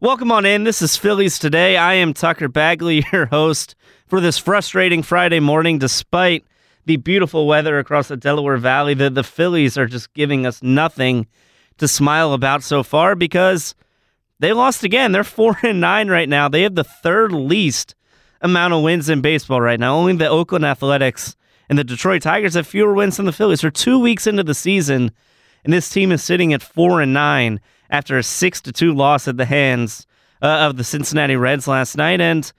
Welcome on in. This is Phillies Today. I am Tucker Bagley, your host for this frustrating Friday morning. Despite the beautiful weather across the Delaware Valley, the, the Phillies are just giving us nothing to smile about so far because they lost again. They're 4 and 9 right now. They have the third least amount of wins in baseball right now. Only the Oakland Athletics and the Detroit Tigers have fewer wins than the Phillies. They're two weeks into the season, and this team is sitting at 4 and 9 after a six to two loss at the hands uh, of the Cincinnati Reds last night, and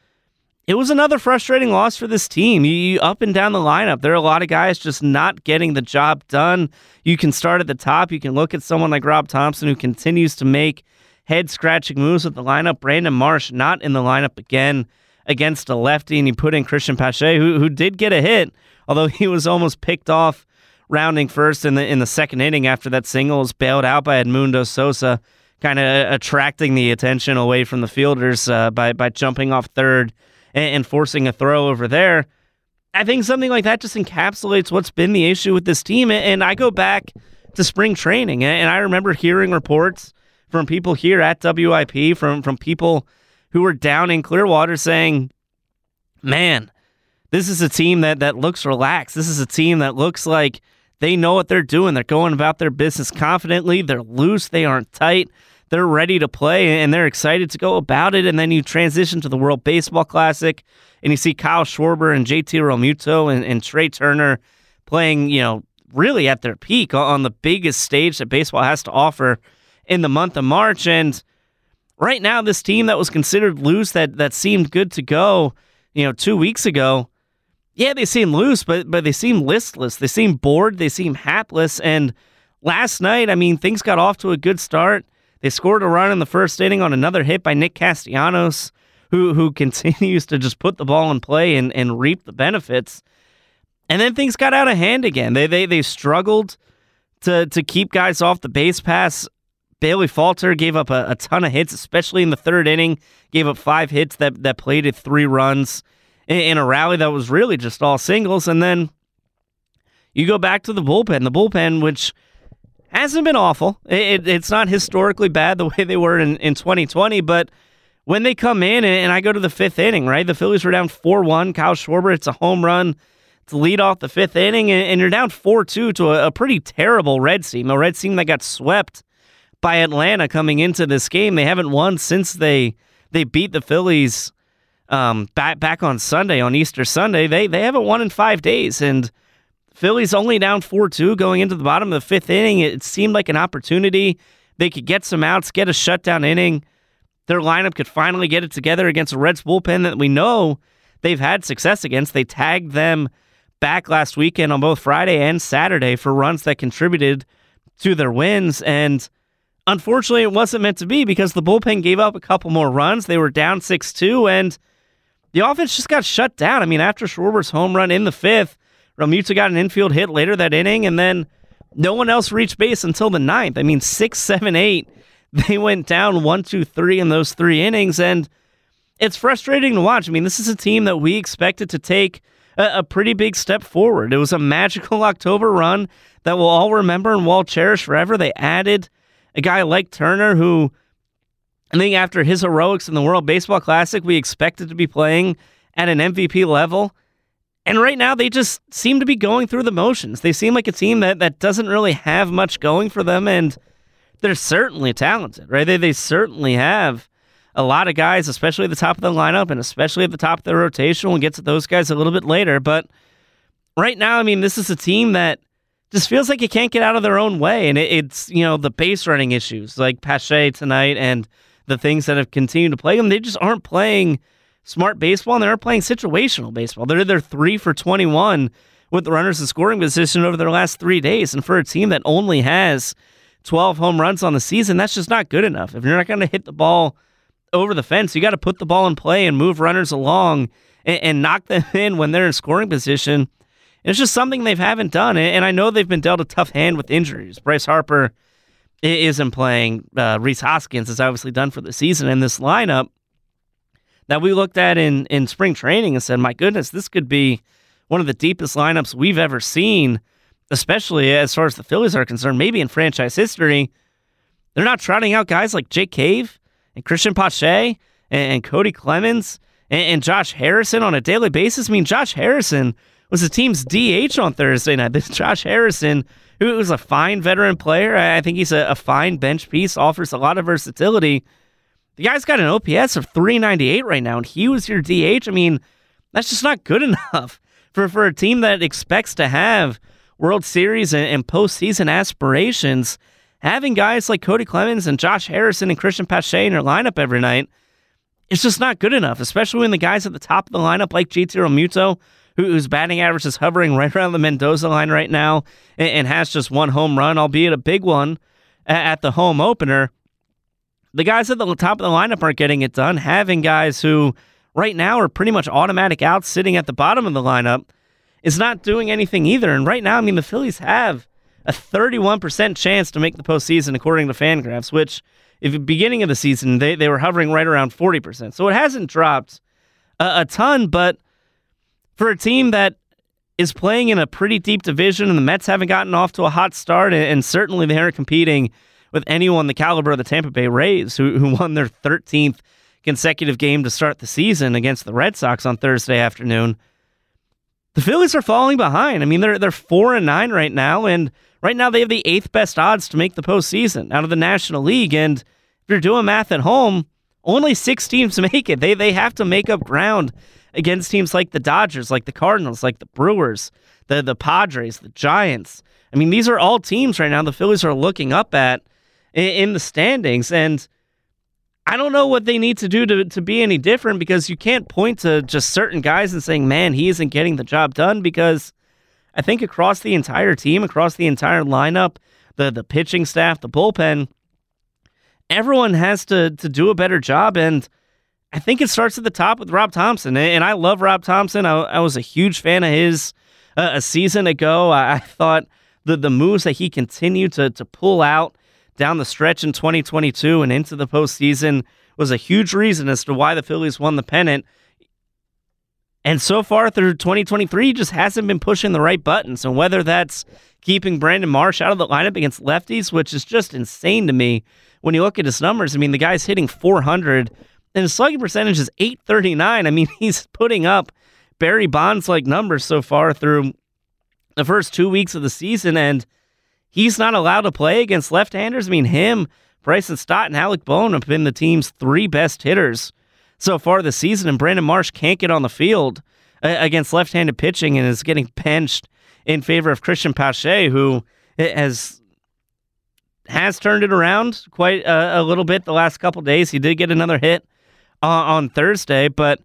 it was another frustrating loss for this team. You, you, up and down the lineup, there are a lot of guys just not getting the job done. You can start at the top. You can look at someone like Rob Thomson, who continues to make head scratching moves with the lineup. Brandon Marsh not in the lineup again against a lefty, and you put in Christian Pache, who who did get a hit, although he was almost picked off rounding first in the in the second inning after that single was bailed out by Edmundo Sosa, kind of attracting the attention away from the fielders uh, by by jumping off third and, and, forcing a throw over there. I think something like that just encapsulates what's been the issue with this team. And I go back to spring training, and I remember hearing reports from people here at WIP, from from people who were down in Clearwater saying, "Man." This is a team that, that looks relaxed. This is a team that looks like they know what they're doing. They're going about their business confidently. They're loose. They aren't tight. They're ready to play and they're excited to go about it. And then you transition to the World Baseball Classic and you see Kyle Schwarber and JT Realmuto and, and Trea Turner playing, you know, really at their peak on the biggest stage that baseball has to offer in the month of March. And right now, this team that was considered loose, that that seemed good to go, you know, two weeks ago, yeah, they seem loose, but but they seem listless. They seem bored. They seem hapless. And last night, I mean, things got off to a good start. They scored a run in the first inning on another hit by Nick Castellanos, who who continues to just put the ball in play and, and reap the benefits. And then things got out of hand again. They they they struggled to to keep guys off the base pass. Bailey Falter gave up a, a ton of hits, especially in the third inning. Gave up five hits that that plated three runs in a rally that was really just all singles. And then you go back to the bullpen, the bullpen, which hasn't been awful. It, it's not historically bad the way they were in, in 2020, but when they come in and I go to the fifth inning, right? The Phillies were down 4 1. Kyle Schwarber, it's a home run to lead off the fifth inning, and, you're down 4 2 to a, a, pretty terrible Reds team, a Reds team that got swept by Atlanta coming into this game. They haven't won since they they beat the Phillies um, back back on Sunday on Easter Sunday. They they haven't won in five days, and Philly's only down four two going into the bottom of the fifth inning. It seemed like an opportunity they could get some outs, get a shutdown inning. Their lineup could finally get it together against a Reds bullpen that we know they've had success against. They tagged them back last weekend on both Friday and Saturday for runs that contributed to their wins. And unfortunately, it wasn't meant to be because the bullpen gave up a couple more runs. They were down 6 2, and the offense just got shut down. I mean, after Schwarber's home run in the fifth, Realmuto got an infield hit later that inning, and then no one else reached base until the ninth. I mean, six, seven, eight. They went down one, two, three in those three innings, and it's frustrating to watch. I mean, this is a team that we expected to take a, a pretty big step forward. It was a magical October run that we'll all remember and we'll cherish forever. They added a guy like Turner who I think after his heroics in the World Baseball Classic, we expected to be playing at an MVP level. And right now, they just seem to be going through the motions. They seem like a team that, that doesn't really have much going for them, and they're certainly talented, right? They, they certainly have a lot of guys, especially at the top of the lineup and especially at the top of the rotation. We'll get to those guys a little bit later. But right now, I mean, this is a team that just feels like it can't get out of their own way. And it, it's, you know, the base running issues like Pache tonight and the things that have continued to play them. They just aren't playing smart baseball and they aren't playing situational baseball. They're, they're three for 21 with the runners in scoring position over their last three days. And for a team that only has 12 home runs on the season, that's just not good enough. If you're not going to hit the ball over the fence, you got to put the ball in play and move runners along and, and knock them in when they're in scoring position. It's just something they haven't done. And I know they've been dealt a tough hand with injuries. Bryce Harper isn't playing. Uh, Rhys Hoskins is obviously done for the season. And this lineup that we looked at in, in spring training and said, my goodness, this could be one of the deepest lineups we've ever seen, especially as far as the Phillies are concerned, maybe in franchise history. They're not trotting out guys like Jake Cave and Christian Pache and, and Cody Clemens and, and Josh Harrison on a daily basis. I mean, Josh Harrison was the team's DH on Thursday night. This Josh Harrison, who was a fine veteran player, I think he's a, a, fine bench piece, offers a lot of versatility. The guy's got an OPS of 398 right now, and he was your DH. I mean, that's just not good enough for, for a team that expects to have World Series and, and postseason aspirations. Having guys like Cody Clemens and Josh Harrison and Christian Pache in your lineup every night, it's just not good enough, especially when the guys at the top of the lineup, like JT Realmuto, whose batting average is hovering right around the Mendoza line right now and, has just one home run, albeit a big one at the home opener. The guys at the top of the lineup aren't getting it done. Having guys who right now are pretty much automatic outs sitting at the bottom of the lineup is not doing anything either. And right now, I mean, the Phillies have a 31% chance to make the postseason according to Fangraphs, which, if the beginning of the season, they, they were hovering right around 40%. So it hasn't dropped a, a ton, but for a team that is playing in a pretty deep division, and the Mets haven't gotten off to a hot start, and, certainly they aren't competing with anyone the caliber of the Tampa Bay Rays, who, who won their 13th consecutive game to start the season against the Red Sox on Thursday afternoon. The Phillies are falling behind. I mean, they're they're four and nine right now, and right now they have the eighth best odds to make the postseason out of the National League. And if you're doing math at home, only six teams make it. They they have to make up ground against teams like the Dodgers, like the Cardinals, like the Brewers, the the Padres, the Giants. I mean, these are all teams right now the Phillies are looking up at in, in the standings, and I don't know what they need to do to to be any different because you can't point to just certain guys and saying, "Man, he isn't getting the job done." Because I think across the entire team, across the entire lineup, the the pitching staff, the bullpen, everyone has to to do a better job and I think it starts at the top with Rob Thomson, and I love Rob Thomson. I, I was a huge fan of his uh, a season ago. I, I, thought the the moves that he continued to to pull out down the stretch in 2022 and into the postseason was a huge reason as to why the Phillies won the pennant. And so far through 2023, he just hasn't been pushing the right buttons. And whether that's keeping Brandon Marsh out of the lineup against lefties, which is just insane to me when you look at his numbers. I mean, the guy's hitting 400 and his slugging percentage is 839. I mean, he's putting up Barry Bonds like numbers so far through the first two weeks of the season, and he's not allowed to play against left handers. I mean, him, Bryson Stott, and Alec Bohm have been the team's three best hitters so far this season, and Brandon Marsh can't get on the field uh, against left handed pitching and is getting benched in favor of Christian Pache, who has has turned it around quite a, a little bit the last couple days. He did get another hit uh, on Thursday. But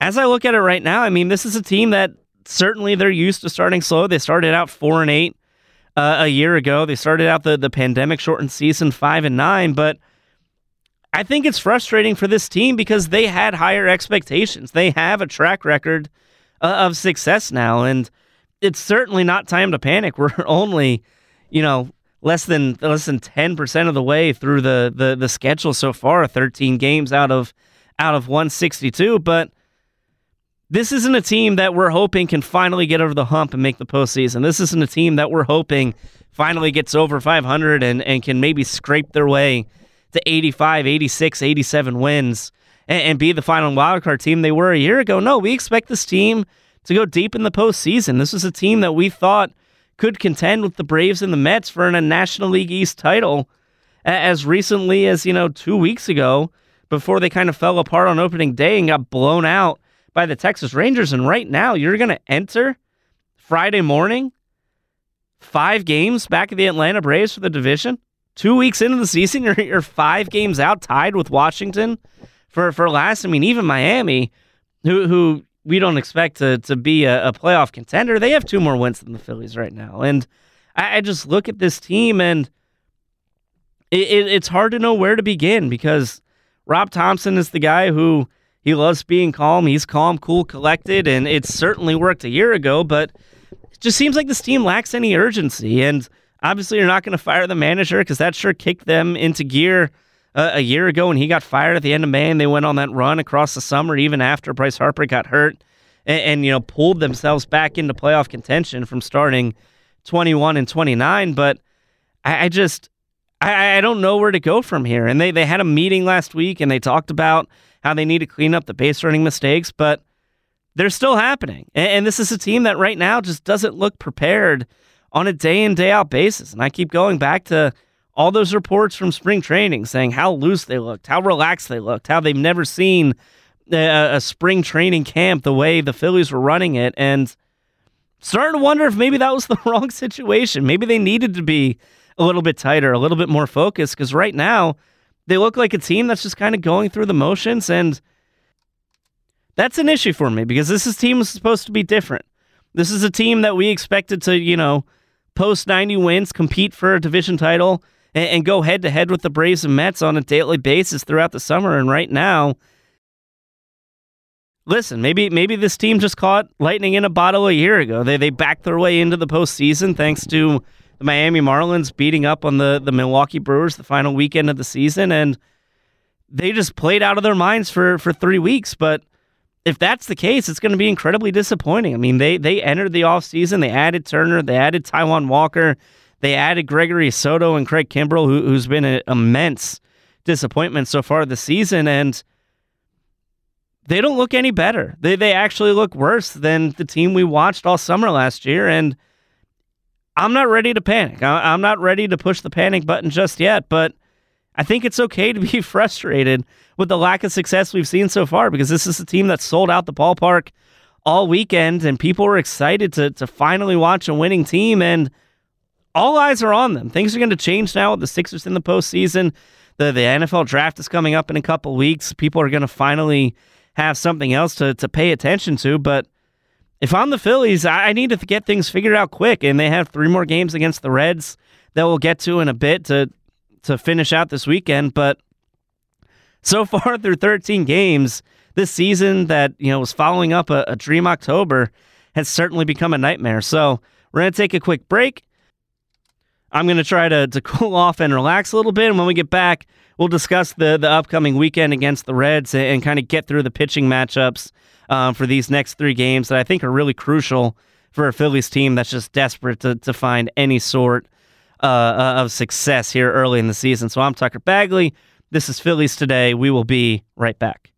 as I look at it right now, I mean, this is a team that certainly they're used to starting slow. They started out four and eight uh, a year ago. They started out the the pandemic shortened season five and nine, but. I think it's frustrating for this team because they had higher expectations. They have a track record uh, of success now, and it's certainly not time to panic. We're only, you know, less than less than ten percent of the way through the, the the schedule so far. Thirteen games out of out of one sixty two, but this isn't a team that we're hoping can finally get over the hump and make the postseason. This isn't a team that we're hoping finally gets over 500 and, and can maybe scrape their way to 85, 86, 87 wins and, and be the final wildcard team they were a year ago. No, we expect this team to go deep in the postseason. This is a team that we thought could contend with the Braves and the Mets for a National League East title as recently as, you know, two weeks ago before they kind of fell apart on opening day and got blown out by the Texas Rangers. And right now, you're going to enter Friday morning five games back of the Atlanta Braves for the division. Two weeks into the season, you're, you're five games out, tied with Washington for, for last. I mean, even Miami, who who we don't expect to to be a, a playoff contender, they have two more wins than the Phillies right now. And I, I just look at this team, and it, it, it's hard to know where to begin because Rob Thomson is the guy who he loves being calm. He's calm, cool, collected, and it certainly worked a year ago, but it just seems like this team lacks any urgency. And obviously, you're not going to fire the manager because that sure kicked them into gear uh, a year ago when he got fired at the end of May and they went on that run across the summer, even after Bryce Harper got hurt and, and you know, pulled themselves back into playoff contention from starting 21 and 29. But I, I just, I, I don't know where to go from here. And they, they had a meeting last week and they talked about how they need to clean up the base running mistakes, but they're still happening. And, and this is a team that right now just doesn't look prepared on a day in, day out basis. And I keep going back to all those reports from spring training saying how loose they looked, how relaxed they looked, how they've never seen a, a spring training camp the way the Phillies were running it. And starting to wonder if maybe that was the wrong situation. Maybe they needed to be a little bit tighter, a little bit more focused, because right now they look like a team that's just kind of going through the motions. And that's an issue for me because this is team was supposed to be different. This is a team that we expected to, you know, post 90 wins, compete for a division title, and, and go head to head with the Braves and Mets on a daily basis throughout the summer. And right now, listen, maybe maybe this team just caught lightning in a bottle a year ago. They they backed their way into the postseason thanks to the Miami Marlins beating up on the, the Milwaukee Brewers the final weekend of the season, and they just played out of their minds for, for three weeks. But if that's the case, it's going to be incredibly disappointing. I mean, they they entered the offseason, they added Turner, they added Taijuan Walker, they added Gregory Soto and Craig Kimbrel, who, who's been an immense disappointment so far this season, and they don't look any better. They they actually look worse than the team we watched all summer last year, and – I'm not ready to panic. I'm not ready to push the panic button just yet, but I think it's okay to be frustrated with the lack of success we've seen so far because this is a team that sold out the ballpark all weekend and people were excited to, to finally watch a winning team and all eyes are on them. Things are going to change now with the Sixers in the postseason. The, the NFL draft is coming up in a couple weeks. People are going to finally have something else to, to pay attention to, but – if I'm the Phillies, I need to get things figured out quick. And they have three more games against the Reds that we'll get to in a bit to to finish out this weekend. But so far through 13 games this season, that you know was following up a, a dream October, has certainly become a nightmare. So we're gonna take a quick break. I'm gonna try to to cool off and relax a little bit, and when we get back, we'll discuss the the upcoming weekend against the Reds and, and kind of get through the pitching matchups um, for these next three games that I think are really crucial for a Phillies team that's just desperate to, to find any sort uh, uh, of success here early in the season. So I'm Tucker Bagley. This is Phillies Today. We will be right back.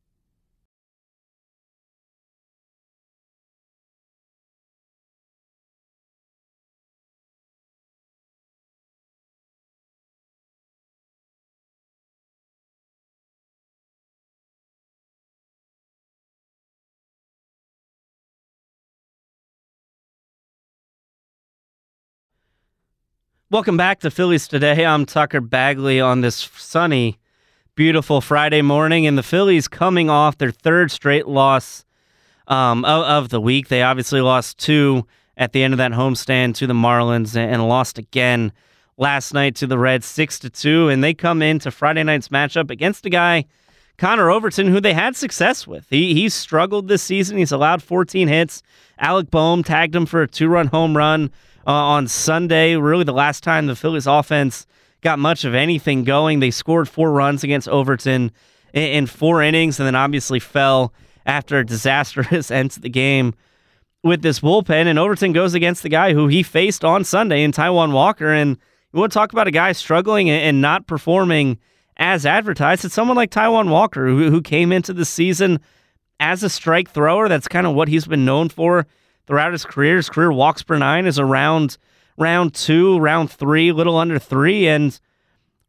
Welcome back to Phillies Today. I'm Tucker Bagley on this sunny, beautiful Friday morning, and the Phillies coming off their third straight loss um, of, of, the week. They obviously lost two at the end of that homestand to the Marlins and, and lost again last night to the Reds, six to two. And they come into Friday night's matchup against a guy, Connor Overton, who they had success with. He he's struggled this season. He's allowed 14 hits. Alec Bohm tagged him for a two-run home run uh, on Sunday. Really, the last time the Phillies offense got much of anything going. They scored four runs against Overton in, in four innings, and then obviously fell after a disastrous end to the game with this bullpen. And Overton goes against the guy who he faced on Sunday in Taijuan Walker. And you want to talk about a guy struggling and not performing as advertised. It's someone like Taijuan Walker who, who came into the season as a strike thrower, that's kind of what he's been known for throughout his career. His career walks per nine is around round two, round three, little under three, and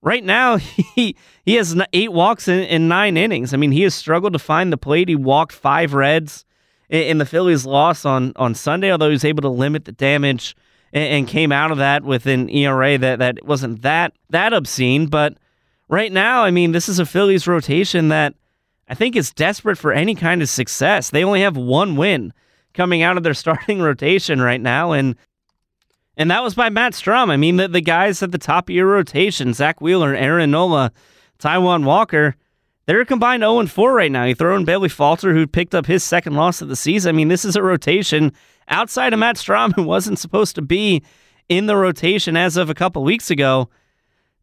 right now he he has eight walks in, in nine innings. I mean, he has struggled to find the plate. He walked five Reds in, in the Phillies' loss on on Sunday, although he was able to limit the damage and, and came out of that with an ERA that that wasn't that that obscene. But right now, I mean, this is a Phillies rotation that I think is desperate for any kind of success. They only have one win coming out of their starting rotation right now, and and that was by Matt Strahm. I mean, the, the guys at the top of your rotation, Zack Wheeler, Aaron Nola, Taijuan Walker, they're combined 0 4 right now. You throw in Bailey Falter, who picked up his second loss of the season. I mean, this is a rotation outside of Matt Strahm, who wasn't supposed to be in the rotation as of a couple weeks ago.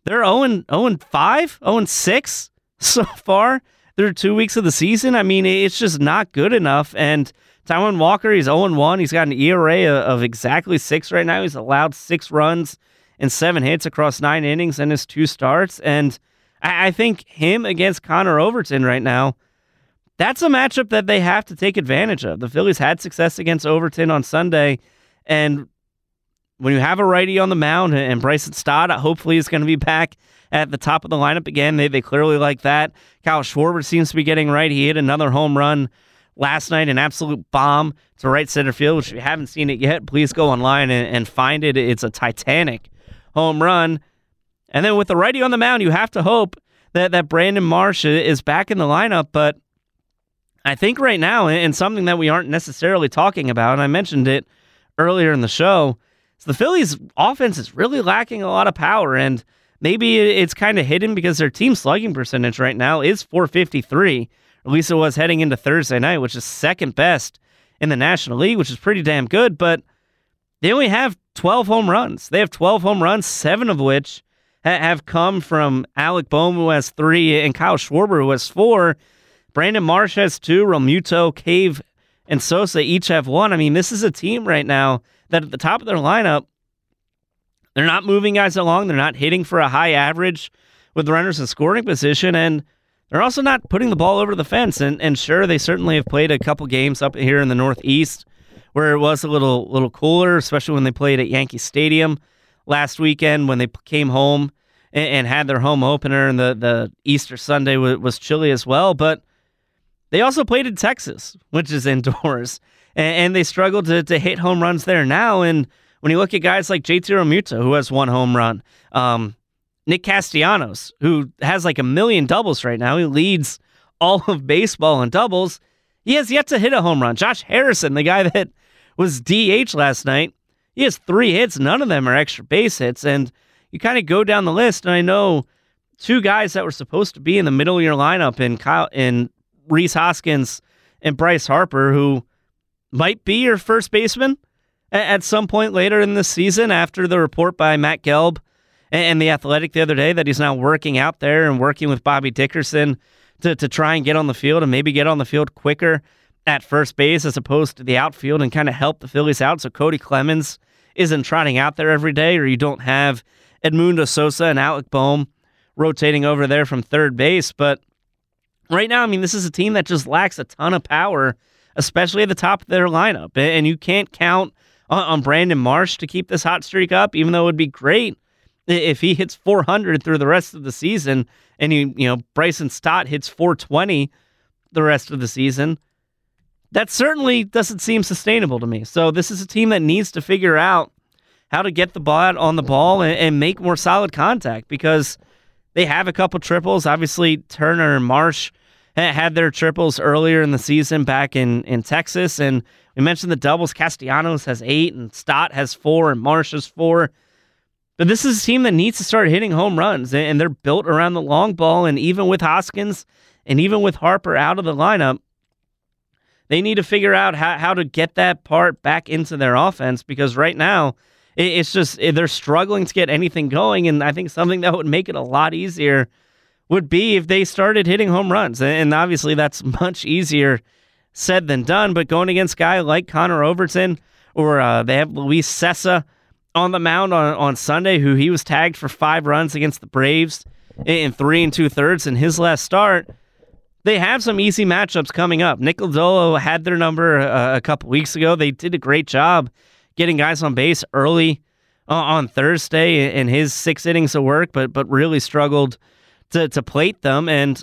They're 0 0 5, 0 6 so far. They're two weeks of the season. I mean, it's just not good enough. And Taijuan Walker, he's 0 1. He's got an ERA of exactly six right now. He's allowed six runs and seven hits across nine innings in his two starts. And I think him against Connor Overton right now, that's a matchup that they have to take advantage of. The Phillies had success against Overton on Sunday. And when you have a righty on the mound and Bryson Stott, hopefully, is going to be back at the top of the lineup again. They, they clearly like that. Kyle Schwarber seems to be getting right. He hit another home run last night, an absolute bomb to right center field, which if you haven't seen it yet, please go online and, and find it. It's a titanic home run. And then with the righty on the mound, you have to hope that, that Brandon Marsh is back in the lineup. But I think right now, and something that we aren't necessarily talking about, and I mentioned it earlier in the show, is the Phillies' offense is really lacking a lot of power. And maybe it's kind of hidden because their team slugging percentage right now is 453 at least it was heading into Thursday night, which is second best in the National League, which is pretty damn good. But they only have 12 home runs. They have 12 home runs, seven of which ha- have come from Alec Bohm, who has three, and Kyle Schwarber, who has four. Brandon Marsh has two. Realmuto, Cave, and Sosa each have one. I mean, this is a team right now that at the top of their lineup, they're not moving guys along. They're not hitting for a high average with runners in scoring position. And they're also not putting the ball over the fence. And, and sure, they certainly have played a couple games up here in the Northeast where it was a little little cooler, especially when they played at Yankee Stadium last weekend when they came home and, and had their home opener. And the, the Easter Sunday was, was chilly as well. But they also played in Texas, which is indoors. And, and they struggled to, to hit home runs there now. And when you look at guys like JT Realmuto, who has one home run, um, Nick Castellanos, who has like a million doubles right now. He leads all of baseball in doubles. He has yet to hit a home run. Josh Harrison, the guy that was DH last night, he has three hits. None of them are extra base hits. And you kind of go down the list, and I know two guys that were supposed to be in the middle of your lineup in Kyle in Rhys Hoskins and Bryce Harper, who might be your first baseman at some point later in the season after the report by Matt Gelb and the Athletic the other day that he's now working out there and working with Bobby Dickerson to, to try and get on the field and maybe get on the field quicker at first base as opposed to the outfield and kind of help the Phillies out. So Cody Clemens isn't trotting out there every day, or you don't have Edmundo Sosa and Alec Bohm rotating over there from third base. But right now, I mean, this is a team that just lacks a ton of power, especially at the top of their lineup. And you can't count on Brandon Marsh to keep this hot streak up, even though it would be great if he hits 400 through the rest of the season and you you know Bryson Stott hits 420 the rest of the season, that certainly doesn't seem sustainable to me. So this is a team that needs to figure out how to get the ball on the ball and, and make more solid contact because they have a couple triples. Obviously, Turner and Marsh had their triples earlier in the season back in, in Texas. And we mentioned the doubles. Castellanos has eight, and Stott has four, and Marsh has four. But this is a team that needs to start hitting home runs, and they're built around the long ball. And even with Hoskins and even with Harper out of the lineup, they need to figure out how, how to get that part back into their offense because right now it's just they're struggling to get anything going. And I think something that would make it a lot easier would be if they started hitting home runs. And obviously, that's much easier said than done. But going against guy like Connor Overton, or uh, they have Luis Cessa on the mound on, on Sunday, who he was tagged for five runs against the Braves in three and two thirds in his last start. they have some easy matchups coming up. Nick Lodolo had their number uh, a couple weeks ago. They did a great job getting guys on base early uh, on Thursday in his six innings of work, but but really struggled to to plate them. And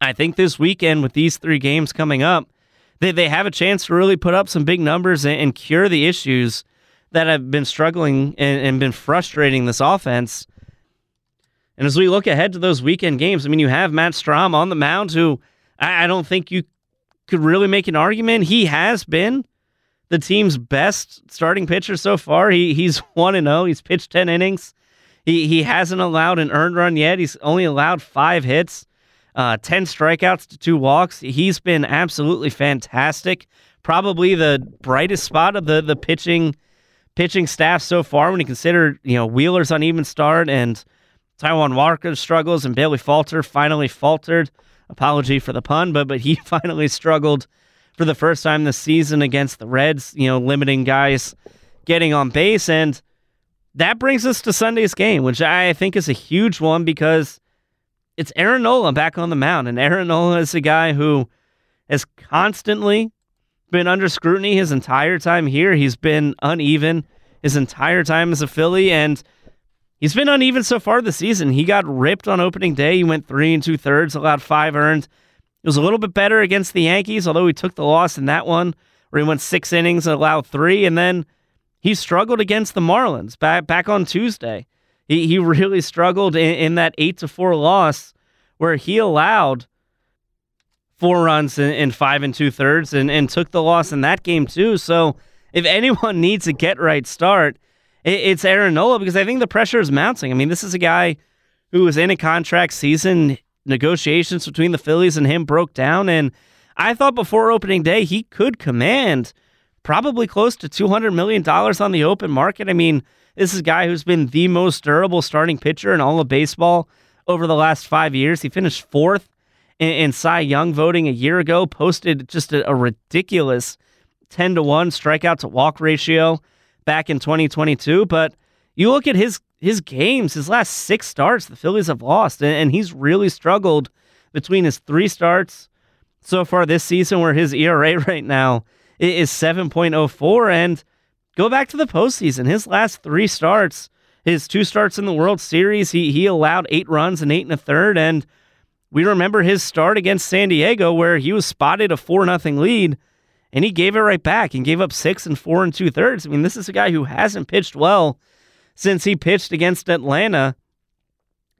I think this weekend with these three games coming up, they they have a chance to really put up some big numbers and, and cure the issues that have been struggling and, and been frustrating this offense. And as we look ahead to those weekend games, I mean, you have Matt Strahm on the mound, who I, I don't think you could really make an argument. He has been the team's best starting pitcher so far. He he's one and zero. Oh. He's pitched ten innings. He he hasn't allowed an earned run yet. He's only allowed five hits, uh, ten strikeouts to two walks. He's been absolutely fantastic. Probably the brightest spot of the the pitching pitching staff so far when you consider you know Wheeler's uneven start and Taijuan Walker struggles and Bailey Falter finally faltered. Apology for the pun, but but he finally struggled for the first time this season against the Reds, you know, limiting guys getting on base. And that brings us to Sunday's game, which I think is a huge one because it's Aaron Nola back on the mound. And Aaron Nola is a guy who has constantly been under scrutiny his entire time here. He's been uneven his entire time as a Philly. And He's been uneven so far this season. He got ripped on opening day. He went three and two thirds, allowed five earned. It was a little bit better against the Yankees, although he took the loss in that one, where he went six innings and allowed three. And then he struggled against the Marlins back back on Tuesday. He he really struggled in, in that eight to four loss, where he allowed four runs in, in five and two thirds and, and took the loss in that game too. So if anyone needs a get right start, it's Aaron Nola because I think the pressure is mounting. I mean, this is a guy who was in a contract season. Negotiations between the Phillies and him broke down, and I thought before opening day he could command probably close to $200 million on the open market. I mean, this is a guy who's been the most durable starting pitcher in all of baseball over the last five years. He finished fourth in, in Cy Young voting a year ago, posted just a, a ridiculous 10 to 1 strikeout to walk ratio back in 2022. But you look at his his games, his last six starts, the Phillies have lost, and, and he's really struggled between his three starts so far this season, where his ERA right now is 7.04. And go back to the postseason, his last three starts, his two starts in the World Series, he he allowed eight runs and eight and a third, and we remember his start against San Diego where he was spotted a four nothing lead and he gave it right back and gave up six and four and two thirds. I mean, this is a guy who hasn't pitched well since he pitched against Atlanta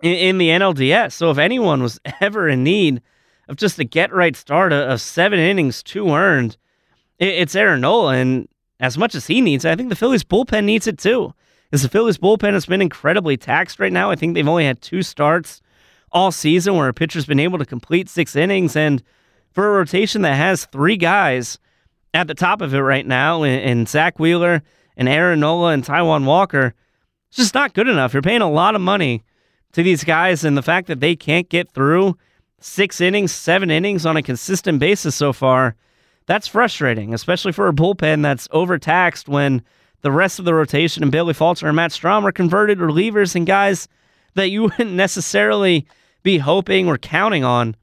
in, in the NLDS. So if anyone was ever in need of just a get right start of seven innings, two earned, it, it's Aaron Nola. And as much as he needs I think the Phillies bullpen needs it too. Because the Phillies bullpen has been incredibly taxed right now. I think they've only had two starts all season where a pitcher's been able to complete six innings. And for a rotation that has three guys at the top of it right now, and, Zack Wheeler and Aaron Nola and Taijuan Walker, it's just not good enough. You're paying a lot of money to these guys, and the fact that they can't get through six innings, seven innings on a consistent basis so far, that's frustrating, especially for a bullpen that's overtaxed when the rest of the rotation and Bailey Falter and Matt Strahm are converted relievers and guys that you wouldn't necessarily be hoping or counting on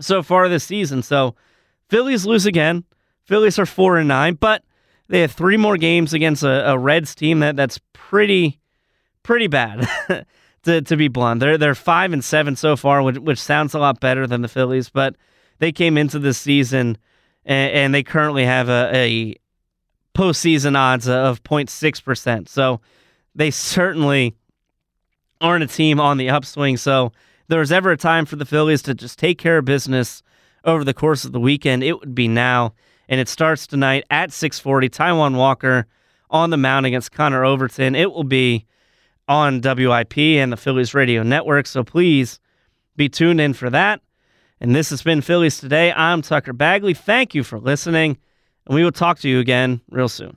so far this season. So Phillies lose again. Phillies are four and nine, but they have three more games against a, a Reds team that that's pretty pretty bad. to, to be blunt, they're they're five and seven so far, which, which sounds a lot better than the Phillies. But they came into this season and, and they currently have a, a postseason odds of 0.6 percent. So they certainly aren't a team on the upswing. So there was ever a time for the Phillies to just take care of business over the course of the weekend, it would be now and it starts tonight at 6:40. Taijuan Walker on the mound against Connor Overton. It will be on WIP and the Phillies Radio Network, so please be tuned in for that. And this has been Phillies Today. I'm Tucker Bagley. Thank you for listening, and we will talk to you again real soon.